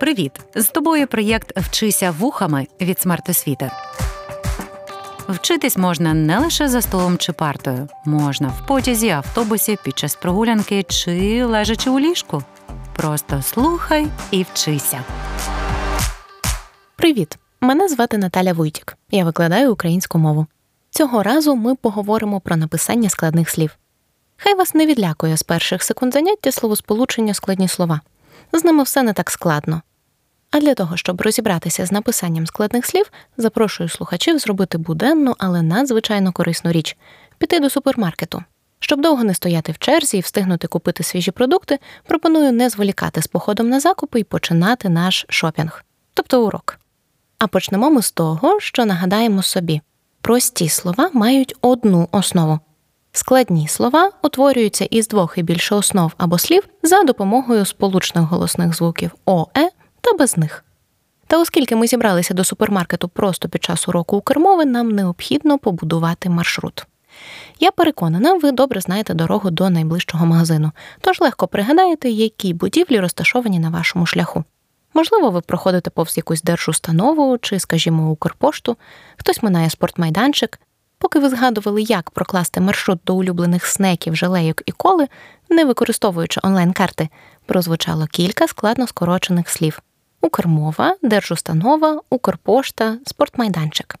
Привіт! З тобою проєкт Вчися вухами від смертосвіти. Вчитись можна не лише за столом чи партою, можна в потязі, автобусі, під час прогулянки чи лежачи у ліжку. Просто слухай і вчися. Привіт! Мене звати Наталя Вуйтік. Я викладаю українську мову. Цього разу ми поговоримо про написання складних слів. Хай вас не відлякує з перших секунд заняття словосполучення складні слова. З ними все не так складно. А для того, щоб розібратися з написанням складних слів, запрошую слухачів зробити буденну, але надзвичайно корисну річ піти до супермаркету. Щоб довго не стояти в черзі і встигнути купити свіжі продукти, пропоную не зволікати з походом на закупи і починати наш шопінг, тобто урок. А почнемо ми з того, що нагадаємо собі: прості слова мають одну основу. Складні слова утворюються із двох і більше основ або слів за допомогою сполучних голосних звуків ОЕ та без них. Та оскільки ми зібралися до супермаркету просто під час уроку Укрмови, нам необхідно побудувати маршрут. Я переконана, ви добре знаєте дорогу до найближчого магазину, тож легко пригадаєте, які будівлі розташовані на вашому шляху. Можливо, ви проходите повз якусь держустанову чи, скажімо, Укрпошту, хтось минає спортмайданчик. Поки ви згадували, як прокласти маршрут до улюблених снеків, желейок і коли, не використовуючи онлайн-карти, прозвучало кілька складно скорочених слів: Укрмова, Держустанова, Укрпошта, спортмайданчик.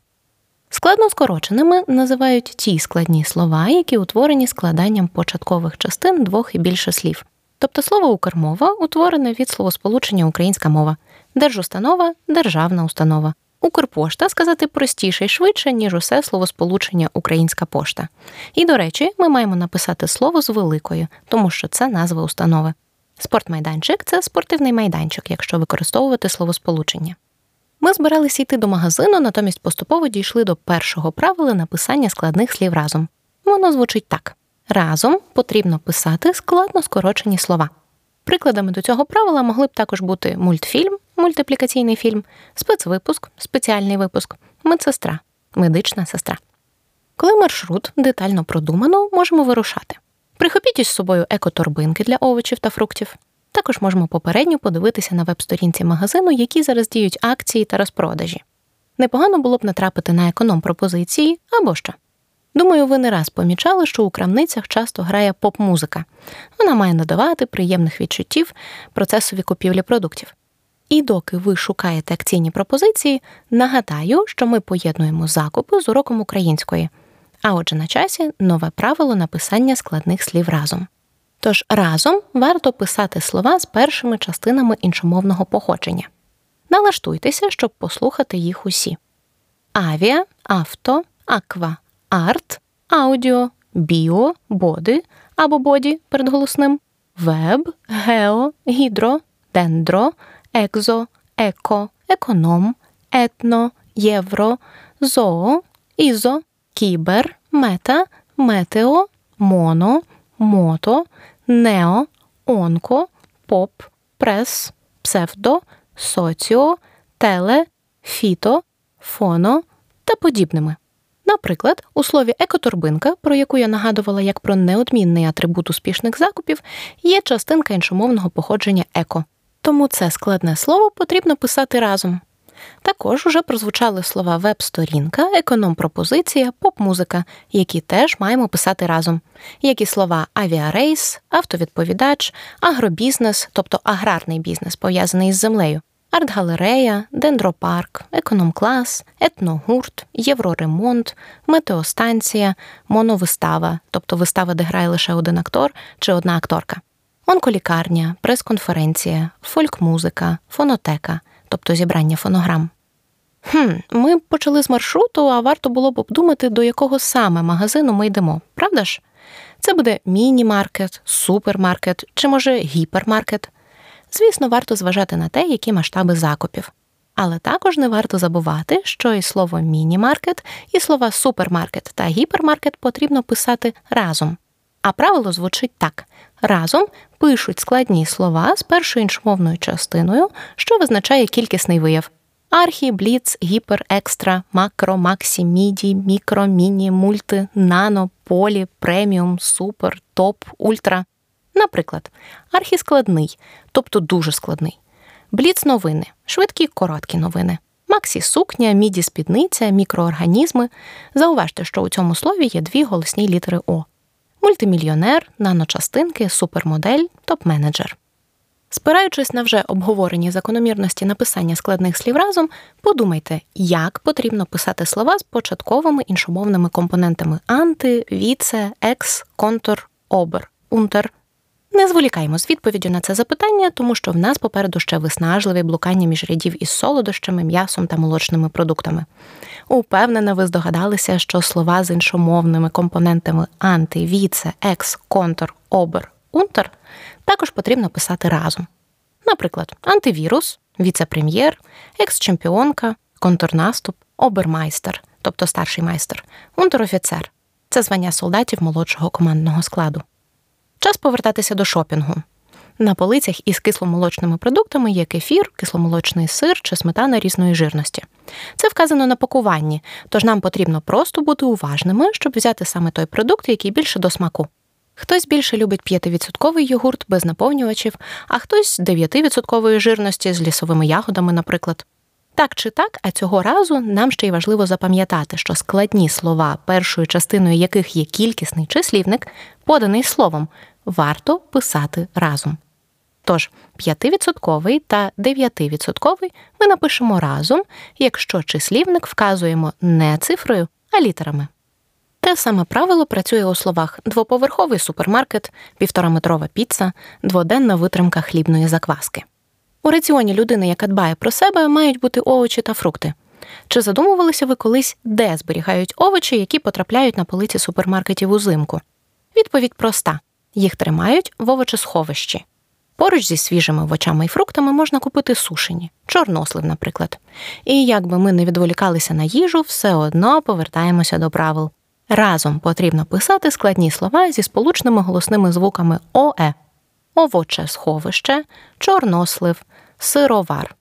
Складно скороченими називають ті складні слова, які утворені складанням початкових частин двох і більше слів. Тобто слово Укрмова утворене від словосполучення українська мова, держустанова державна установа. Укрпошта сказати простіше і швидше, ніж усе словосполучення Українська пошта. І, до речі, ми маємо написати слово з великою, тому що це назва установи. Спортмайданчик це спортивний майданчик, якщо використовувати словосполучення. Ми збиралися йти до магазину, натомість поступово дійшли до першого правила написання складних слів разом. Воно звучить так: разом потрібно писати складно скорочені слова. Прикладами до цього правила могли б також бути мультфільм, мультиплікаційний фільм, спецвипуск, спеціальний випуск, медсестра, медична сестра. Коли маршрут детально продумано, можемо вирушати. Прихопіть із собою екоторбинки для овочів та фруктів. Також можемо попередньо подивитися на веб-сторінці магазину, які зараз діють акції та розпродажі. Непогано було б натрапити на економ-пропозиції або що. Думаю, ви не раз помічали, що у крамницях часто грає поп-музика. Вона має надавати приємних відчуттів процесові купівлі продуктів. І доки ви шукаєте акційні пропозиції, нагадаю, що ми поєднуємо закупи з уроком української. А отже, на часі нове правило написання складних слів разом. Тож разом варто писати слова з першими частинами іншомовного походження. Налаштуйтеся, щоб послухати їх усі: авіа, авто, аква, арт, аудіо, біо, боди або боді передголосним, веб, гео, гідро, дендро, екзо, еко, економ, етно, євро, зоо, ізо, кібер, мета, метео, моно, мото, нео, онко, поп, прес, псевдо, соціо, теле, фіто, фоно та подібними. Наприклад, у слові екоторбинка, про яку я нагадувала як про неодмінний атрибут успішних закупів, є частинка іншомовного походження еко. Тому це складне слово потрібно писати разом. Також уже прозвучали слова веб-сторінка, економ-пропозиція, поп-музика, які теж маємо писати разом, як і слова авіарейс, автовідповідач, агробізнес, тобто аграрний бізнес, пов'язаний з землею, арт-галерея, дендропарк, економ-клас, етногурт, євроремонт, метеостанція, моновистава, тобто вистава, де грає лише один актор чи одна акторка, онколікарня, прес-конференція, фольк-музика, фонотека, тобто зібрання фонограм. Хм, Ми почали з маршруту, а варто було б обдумати, до якого саме магазину ми йдемо, правда ж? Це буде міні-маркет, супермаркет чи, може, гіпермаркет. Звісно, варто зважати на те, які масштаби закупів. Але також не варто забувати, що і слово міні-маркет, і слова супермаркет та гіпермаркет потрібно писати разом. А правило звучить так: разом пишуть складні слова з першою іншомовною частиною, що визначає кількісний вияв. Архі, бліц, гіпер, екстра, макро, максі, міді, мікро, міні, мульти, нано, полі, преміум, супер, топ, ультра. Наприклад, архіскладний, тобто дуже складний. бліц новини, швидкі короткі новини, максі сукня, міді спідниця, мікроорганізми. Зауважте, що у цьому слові є дві голосні літери О: мультимільйонер, наночастинки, супермодель, топ-менеджер. Спираючись на вже обговорені закономірності написання складних слів разом, подумайте, як потрібно писати слова з початковими іншомовними компонентами анти, віце, екс, контур, обер, унтер. Не зволікаємо з відповіддю на це запитання, тому що в нас попереду ще виснажливі блукання між рядів із солодощами, м'ясом та молочними продуктами. Упевнена, ви здогадалися, що слова з іншомовними компонентами анти, віце, екс, контур, обер, унтер також потрібно писати разом. Наприклад, антивірус, віце-прем'єр, екс-чемпіонка, контрнаступ, обермайстер, тобто старший майстер, унтер-офіцер це звання солдатів молодшого командного складу. Час повертатися до шопінгу. На полицях із кисломолочними продуктами є кефір, кисломолочний сир чи сметана різної жирності. Це вказано на пакуванні, тож нам потрібно просто бути уважними, щоб взяти саме той продукт, який більше до смаку. Хтось більше любить 5% йогурт без наповнювачів, а хтось 9% жирності з лісовими ягодами, наприклад. Так чи так, а цього разу нам ще й важливо запам'ятати, що складні слова, першою частиною яких є кількісний числівник, поданий словом, варто писати разом. Тож 5% та 9% ми напишемо разом, якщо числівник вказуємо не цифрою, а літерами. Те саме правило працює у словах двоповерховий супермаркет, півтораметрова піца, дводенна витримка хлібної закваски. У раціоні людини, яка дбає про себе, мають бути овочі та фрукти. Чи задумувалися ви колись, де зберігають овочі, які потрапляють на полиці супермаркетів узимку? Відповідь проста: їх тримають в овочесховищі. Поруч зі свіжими овочами і фруктами можна купити сушені, чорнослив, наприклад. І як би ми не відволікалися на їжу, все одно повертаємося до правил. Разом потрібно писати складні слова зі сполучними голосними звуками ОЕ, овоче сховище, чорнослив, сировар,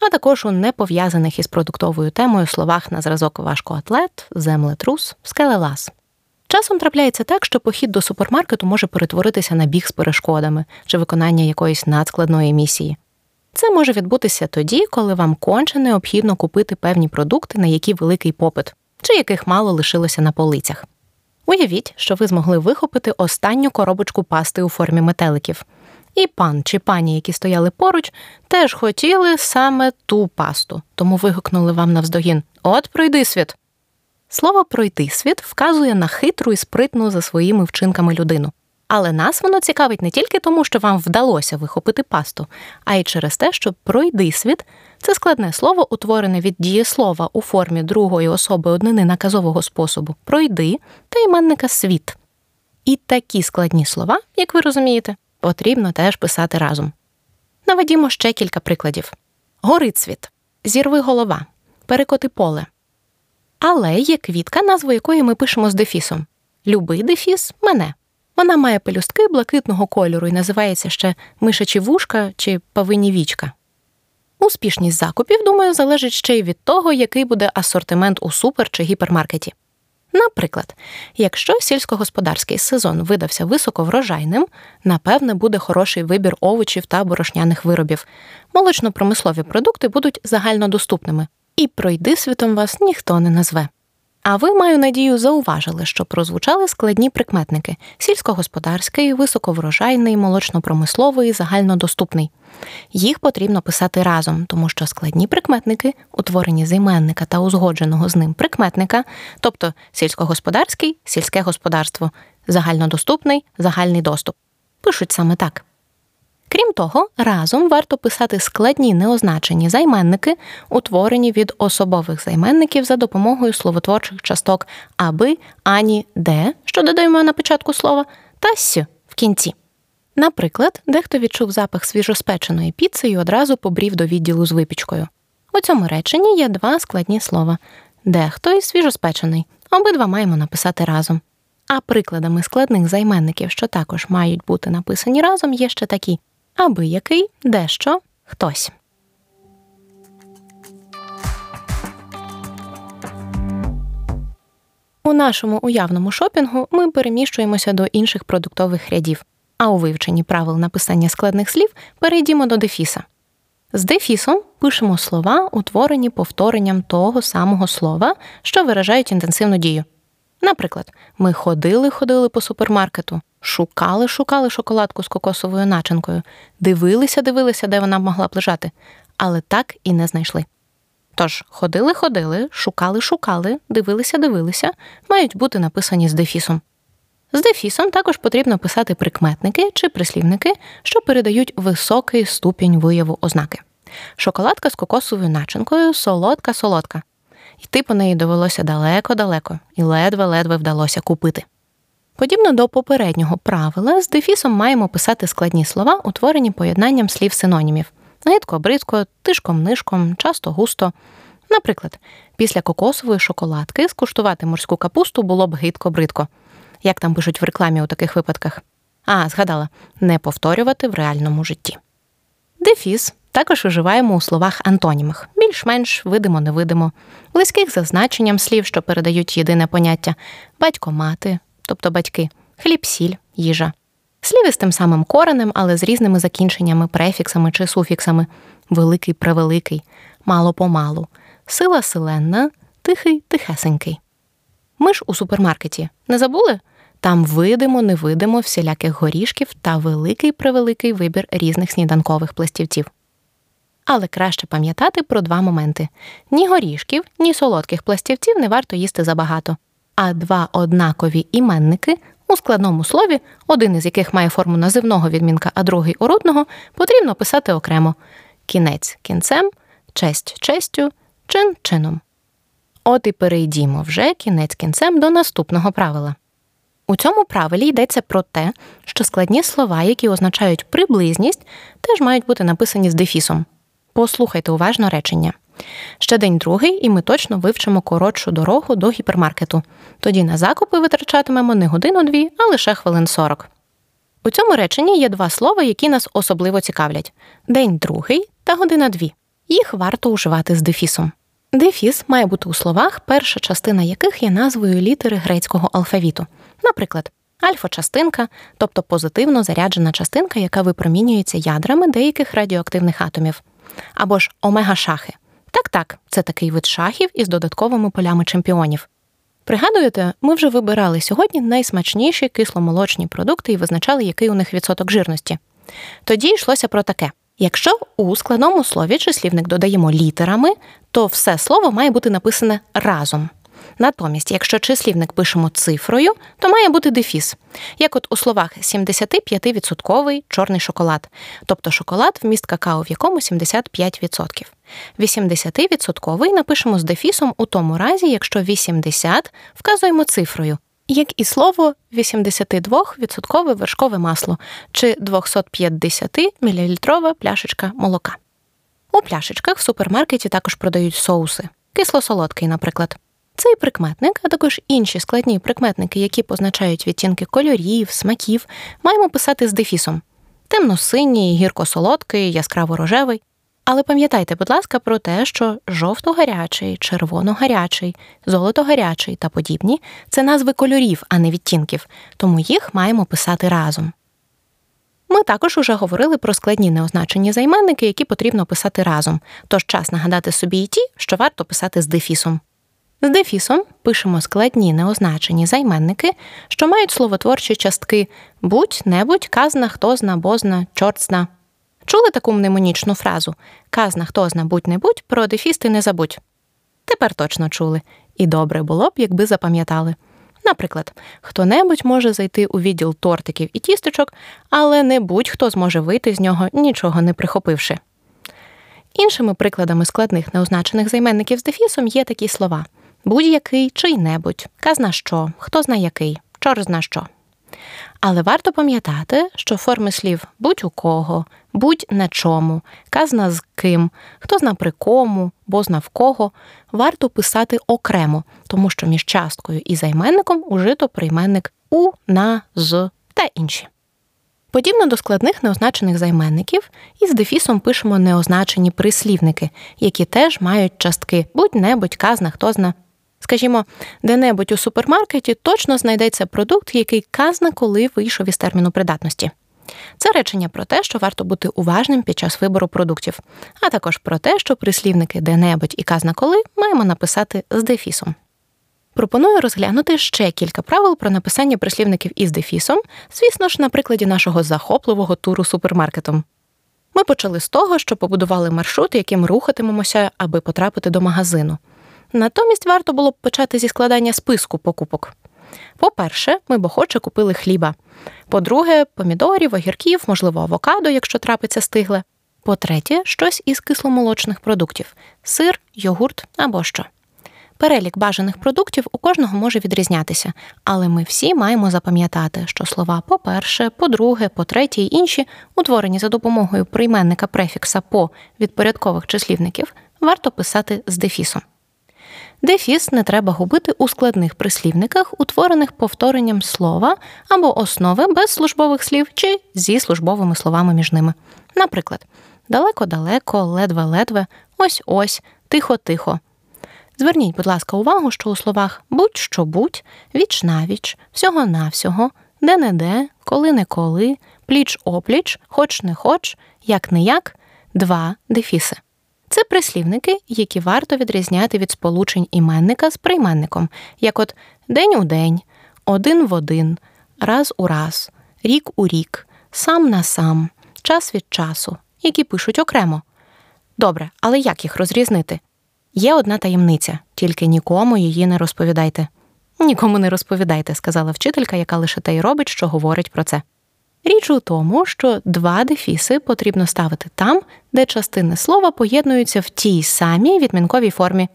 а також у непов'язаних із продуктовою темою словах на зразок важкоатлет, землетрус, скелелас. Часом трапляється так, що похід до супермаркету може перетворитися на біг з перешкодами чи виконання якоїсь надскладної місії. Це може відбутися тоді, коли вам конче необхідно купити певні продукти, на які великий попит чи яких мало лишилося на полицях. Уявіть, що ви змогли вихопити останню коробочку пасти у формі метеликів. І пан чи пані, які стояли поруч, теж хотіли саме ту пасту, тому вигукнули вам навздогін От пройди світ. Слово пройти світ вказує на хитру і спритну за своїми вчинками людину. Але нас воно цікавить не тільки тому, що вам вдалося вихопити пасту, а й через те, що пройди світ це складне слово, утворене від дієслова у формі другої особи однини наказового способу пройди та іменника світ. І такі складні слова, як ви розумієте, потрібно теж писати разом. Наведімо ще кілька прикладів: горицвіт, зірви голова, перекоти поле. Але є квітка, назву якої ми пишемо з дефісом. Любий дефіс мене. Вона має пелюстки блакитного кольору і називається ще мишачі вушка чи павині вічка. Успішність закупів, думаю, залежить ще й від того, який буде асортимент у супер чи гіпермаркеті. Наприклад, якщо сільськогосподарський сезон видався високоврожайним, напевне, буде хороший вибір овочів та борошняних виробів. Молочно-промислові продукти будуть загальнодоступними, і пройди світом вас ніхто не назве. А ви, маю надію, зауважили, що прозвучали складні прикметники: сільськогосподарський, високоврожайний, молочно-промисловий, загальнодоступний. Їх потрібно писати разом, тому що складні прикметники, утворені з іменника та узгодженого з ним прикметника, тобто сільськогосподарський, сільське господарство, загальнодоступний, загальний доступ, пишуть саме так. Крім того, разом варто писати складні неозначені займенники, утворені від особових займенників за допомогою словотворчих часток аби, ані, де, що додаємо на початку слова, та с в кінці. Наприклад, дехто відчув запах свіжоспеченої піци і одразу побрів до відділу з випічкою. У цьому реченні є два складні слова дехто і свіжоспечений. Обидва маємо написати разом. А прикладами складних займенників, що також мають бути написані разом, є ще такі аби який, дещо, хтось. У нашому уявному шопінгу ми переміщуємося до інших продуктових рядів, а у вивченні правил написання складних слів перейдімо до дефіса. З дефісом пишемо слова, утворені повторенням того самого слова, що виражають інтенсивну дію. Наприклад, ми ходили, ходили по супермаркету, шукали, шукали шоколадку з кокосовою начинкою, дивилися, дивилися, де вона могла б лежати, але так і не знайшли. Тож, ходили, ходили, шукали, шукали, дивилися, дивилися, мають бути написані з дефісом. З дефісом також потрібно писати прикметники чи прислівники, що передають високий ступінь вияву ознаки. Шоколадка з кокосовою начинкою солодка солодка. Йти по неї довелося далеко-далеко і ледве-ледве вдалося купити. Подібно до попереднього правила, з дефісом маємо писати складні слова, утворені поєднанням слів синонімів гидко, бридко, тишком нишком, часто густо. Наприклад, після кокосової шоколадки скуштувати морську капусту було б гидко бридко. Як там пишуть в рекламі у таких випадках? А, згадала, не повторювати в реальному житті. Дефіс також вживаємо у словах антонімах, більш-менш видимо-невидимо, близьких за значенням слів, що передають єдине поняття батько-мати, тобто батьки, хліб-сіль, їжа. Слів із тим самим коренем, але з різними закінченнями, префіксами чи суфіксами великий превеликий, мало помалу, сила силенна, тихий тихесенький. Ми ж у супермаркеті не забули? Там видимо, невидимо всіляких горішків та великий превеликий вибір різних сніданкових пластівців. Але краще пам'ятати про два моменти: ні горішків, ні солодких пластівців не варто їсти забагато, а два однакові іменники у складному слові, один із яких має форму називного відмінка, а другий уродного, потрібно писати окремо кінець кінцем, честь честю, чин чином. От і перейдімо вже кінець кінцем до наступного правила. У цьому правилі йдеться про те, що складні слова, які означають приблизність, теж мають бути написані з дефісом. Послухайте уважно речення. Ще день другий, і ми точно вивчимо коротшу дорогу до гіпермаркету. Тоді на закупи витрачатимемо не годину-дві, а лише хвилин сорок. У цьому реченні є два слова, які нас особливо цікавлять: день другий та година дві. Їх варто уживати з дефісом. Дефіс має бути у словах, перша частина яких є назвою літери грецького алфавіту. Наприклад, альфа-частинка, тобто позитивно заряджена частинка, яка випромінюється ядрами деяких радіоактивних атомів, або ж омега-шахи. Так, так, це такий вид шахів із додатковими полями чемпіонів. Пригадуєте, ми вже вибирали сьогодні найсмачніші кисломолочні продукти і визначали, який у них відсоток жирності. Тоді йшлося про таке: якщо у складному слові числівник додаємо літерами, то все слово має бути написане разом. Натомість, якщо числівник пишемо цифрою, то має бути дефіс, як от у словах 75% чорний шоколад, тобто шоколад, вміст какао, в якому 75%. 80% напишемо з дефісом у тому разі, якщо 80 вказуємо цифрою, як і слово 82% вершкове масло чи 250 мл пляшечка молока. У пляшечках в супермаркеті також продають соуси, кисло-солодкий, наприклад. Цей прикметник, а також інші складні прикметники, які позначають відтінки кольорів, смаків, маємо писати з дефісом: темно-синій, гірко-солодкий, яскраво-рожевий. Але пам'ятайте, будь ласка, про те, що жовто-гарячий, червоно-гарячий, золото-гарячий та подібні це назви кольорів, а не відтінків, тому їх маємо писати разом. Ми також уже говорили про складні неозначені займенники, які потрібно писати разом, тож час нагадати собі і ті, що варто писати з дефісом. З дефісом пишемо складні неозначені займенники, що мають словотворчі частки будь-небудь, казна, хто зна, бозна, чортзна. Чули таку мнемонічну фразу казна, хто зна будь-небудь, про дефіс ти не забудь. Тепер точно чули, і добре було б, якби запам'ятали. Наприклад, хто-небудь може зайти у відділ тортиків і тістечок, але не будь-хто зможе вийти з нього, нічого не прихопивши. Іншими прикладами складних неозначених займенників з дефісом є такі слова будь-який чий-небудь, казна що, хто зна який, чор зна що. Але варто пам'ятати, що форми слів будь у кого, будь на чому, казна з ким, хто зна при кому, бо зна в кого, варто писати окремо, тому що між часткою і займенником ужито прийменник у, на, з та інші. Подібно до складних неозначених займенників, із дефісом пишемо неозначені прислівники, які теж мають частки будь-небудь, казна, хто зна Скажімо, де-небудь у супермаркеті точно знайдеться продукт, який казна коли вийшов із терміну придатності. Це речення про те, що варто бути уважним під час вибору продуктів, а також про те, що прислівники де-небудь і казна коли маємо написати з дефісом. Пропоную розглянути ще кілька правил про написання прислівників із дефісом, звісно ж, на прикладі нашого захопливого туру супермаркетом. Ми почали з того, що побудували маршрут, яким рухатимемося, аби потрапити до магазину. Натомість варто було б почати зі складання списку покупок. По-перше, ми б охоче купили хліба. По-друге, помідорів, огірків, можливо, авокадо, якщо трапиться стигле. По-третє, щось із кисломолочних продуктів сир, йогурт або що. Перелік бажаних продуктів у кожного може відрізнятися, але ми всі маємо запам'ятати, що слова по-перше, по-друге, по-третє і інші, утворені за допомогою прийменника префікса по від порядкових числівників, варто писати з дефісом. Дефіс не треба губити у складних прислівниках, утворених повторенням слова або основи без службових слів чи зі службовими словами між ними. Наприклад, далеко-далеко, ледве-ледве, ось-ось, тихо-тихо. Зверніть, будь ласка, увагу, що у словах будь-що будь, віч навіч, всього-навсього, де-не-де, коли-не-коли, пліч-опліч, хоч не хоч, як не як, два дефіси. Це прислівники, які варто відрізняти від сполучень іменника з прийменником, як от день у день, один в один, раз у раз, рік у рік, сам на сам, час від часу, які пишуть окремо. Добре, але як їх розрізнити? Є одна таємниця, тільки нікому її не розповідайте. Нікому не розповідайте, сказала вчителька, яка лише те й робить, що говорить про це. Річ у тому, що два дефіси потрібно ставити там, де частини слова поєднуються в тій самій відмінковій формі.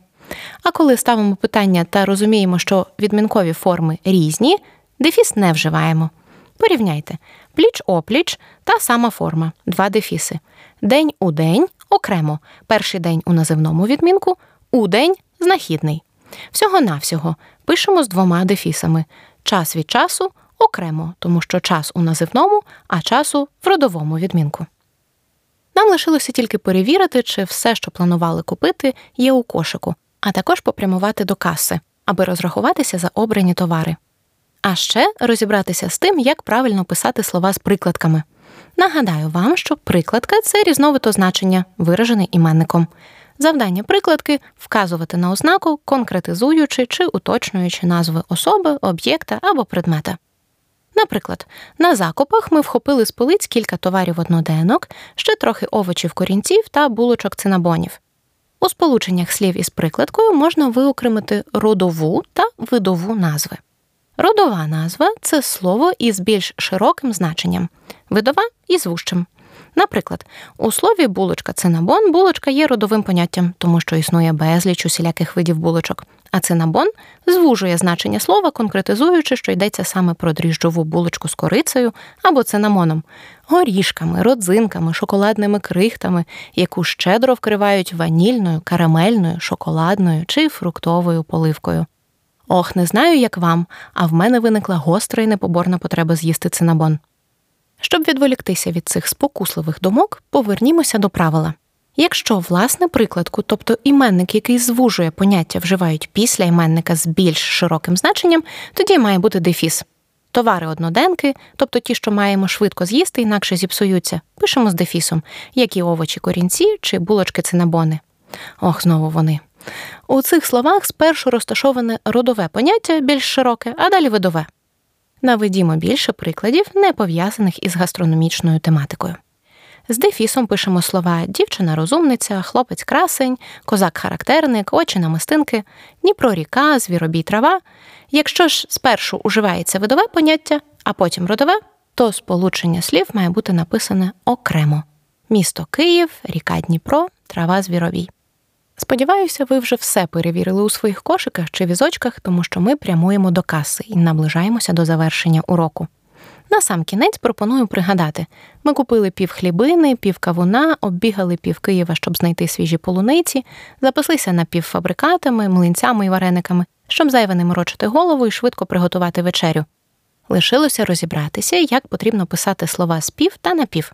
А коли ставимо питання та розуміємо, що відмінкові форми різні, дефіс не вживаємо. Порівняйте пліч опліч та сама форма, два дефіси. День у день окремо. Перший день у називному відмінку, у день знахідний. Всього-навсього пишемо з двома дефісами. Час від часу окремо, тому що час у називному, а часу в родовому відмінку. Нам лишилося тільки перевірити, чи все, що планували купити, є у кошику, а також попрямувати до каси, аби розрахуватися за обрані товари. А ще розібратися з тим, як правильно писати слова з прикладками. Нагадаю вам, що прикладка це різновид означення, виражене іменником. Завдання прикладки вказувати на ознаку, конкретизуючи чи уточнюючи назви особи, об'єкта або предмета. Наприклад, на закупах ми вхопили з полиць кілька товарів одноденок, ще трохи овочів корінців та булочок цинабонів. У сполученнях слів із прикладкою можна виокремити родову та видову назви. Родова назва це слово із більш широким значенням, видова із вужчим. Наприклад, у слові булочка цинабон булочка є родовим поняттям, тому що існує безліч усіляких видів булочок, а цинабон звужує значення слова, конкретизуючи, що йдеться саме про дріжджову булочку з корицею або цинамоном, горішками, родзинками, шоколадними крихтами, яку щедро вкривають ванільною, карамельною, шоколадною чи фруктовою поливкою. Ох, не знаю, як вам, а в мене виникла гостра і непоборна потреба з'їсти цинабон. Щоб відволіктися від цих спокусливих думок, повернімося до правила. Якщо власне прикладку, тобто іменник, який звужує поняття, вживають після іменника з більш широким значенням, тоді має бути дефіс. Товари одноденки, тобто ті, що маємо швидко з'їсти, інакше зіпсуються, пишемо з дефісом, як і овочі корінці чи булочки цинабони. Ох, знову вони. У цих словах спершу розташоване родове поняття більш широке, а далі видове. Наведімо більше прикладів, не пов'язаних із гастрономічною тематикою. З дефісом пишемо слова дівчина-розумниця, хлопець красень, козак-характерник, очі намистинки, Дніпро ріка, звіробій трава. Якщо ж спершу уживається видове поняття, а потім родове, то сполучення слів має бути написане окремо: місто Київ, ріка Дніпро, трава звіровій. Сподіваюся, ви вже все перевірили у своїх кошиках чи візочках, тому що ми прямуємо до каси і наближаємося до завершення уроку. На сам кінець пропоную пригадати: ми купили пів хлібини, пів кавуна, оббігали пів Києва, щоб знайти свіжі полуниці, запаслися напівфабрикатами, млинцями і варениками, щоб зайве не морочити голову і швидко приготувати вечерю. Лишилося розібратися, як потрібно писати слова з пів та напів.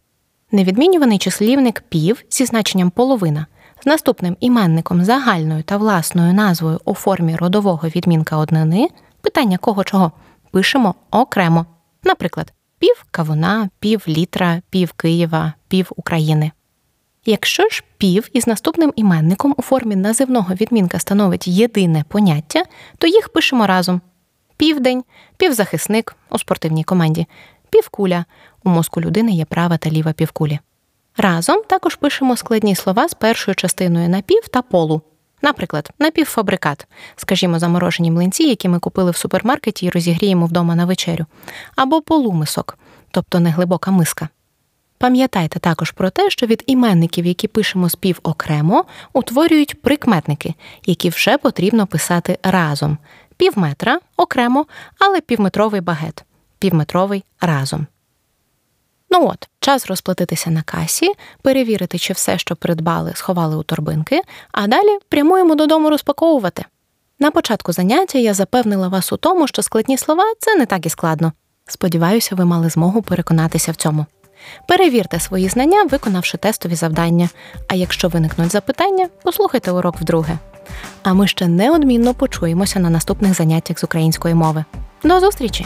Невідмінюваний числівник пів зі значенням половина з наступним іменником загальною та власною назвою у формі родового відмінка однини, питання кого чого, пишемо окремо. Наприклад, пів кавуна, пів літра, пів Києва, пів України. Якщо ж пів із наступним іменником у формі називного відмінка становить єдине поняття, то їх пишемо разом: південь, півзахисник у спортивній команді, півкуля у мозку людини є права та ліва півкулі. Разом також пишемо складні слова з першою частиною напів та полу. Наприклад, напівфабрикат, скажімо, заморожені млинці, які ми купили в супермаркеті і розігріємо вдома на вечерю, або полумисок, тобто неглибока миска. Пам'ятайте також про те, що від іменників, які пишемо спів окремо, утворюють прикметники, які вже потрібно писати разом: півметра окремо, але півметровий багет, півметровий разом. Ну от, час розплатитися на касі, перевірити, чи все, що придбали, сховали у торбинки, а далі прямуємо додому розпаковувати. На початку заняття я запевнила вас у тому, що складні слова це не так і складно. Сподіваюся, ви мали змогу переконатися в цьому. Перевірте свої знання, виконавши тестові завдання. А якщо виникнуть запитання, послухайте урок вдруге. А ми ще неодмінно почуємося на наступних заняттях з української мови. До зустрічі!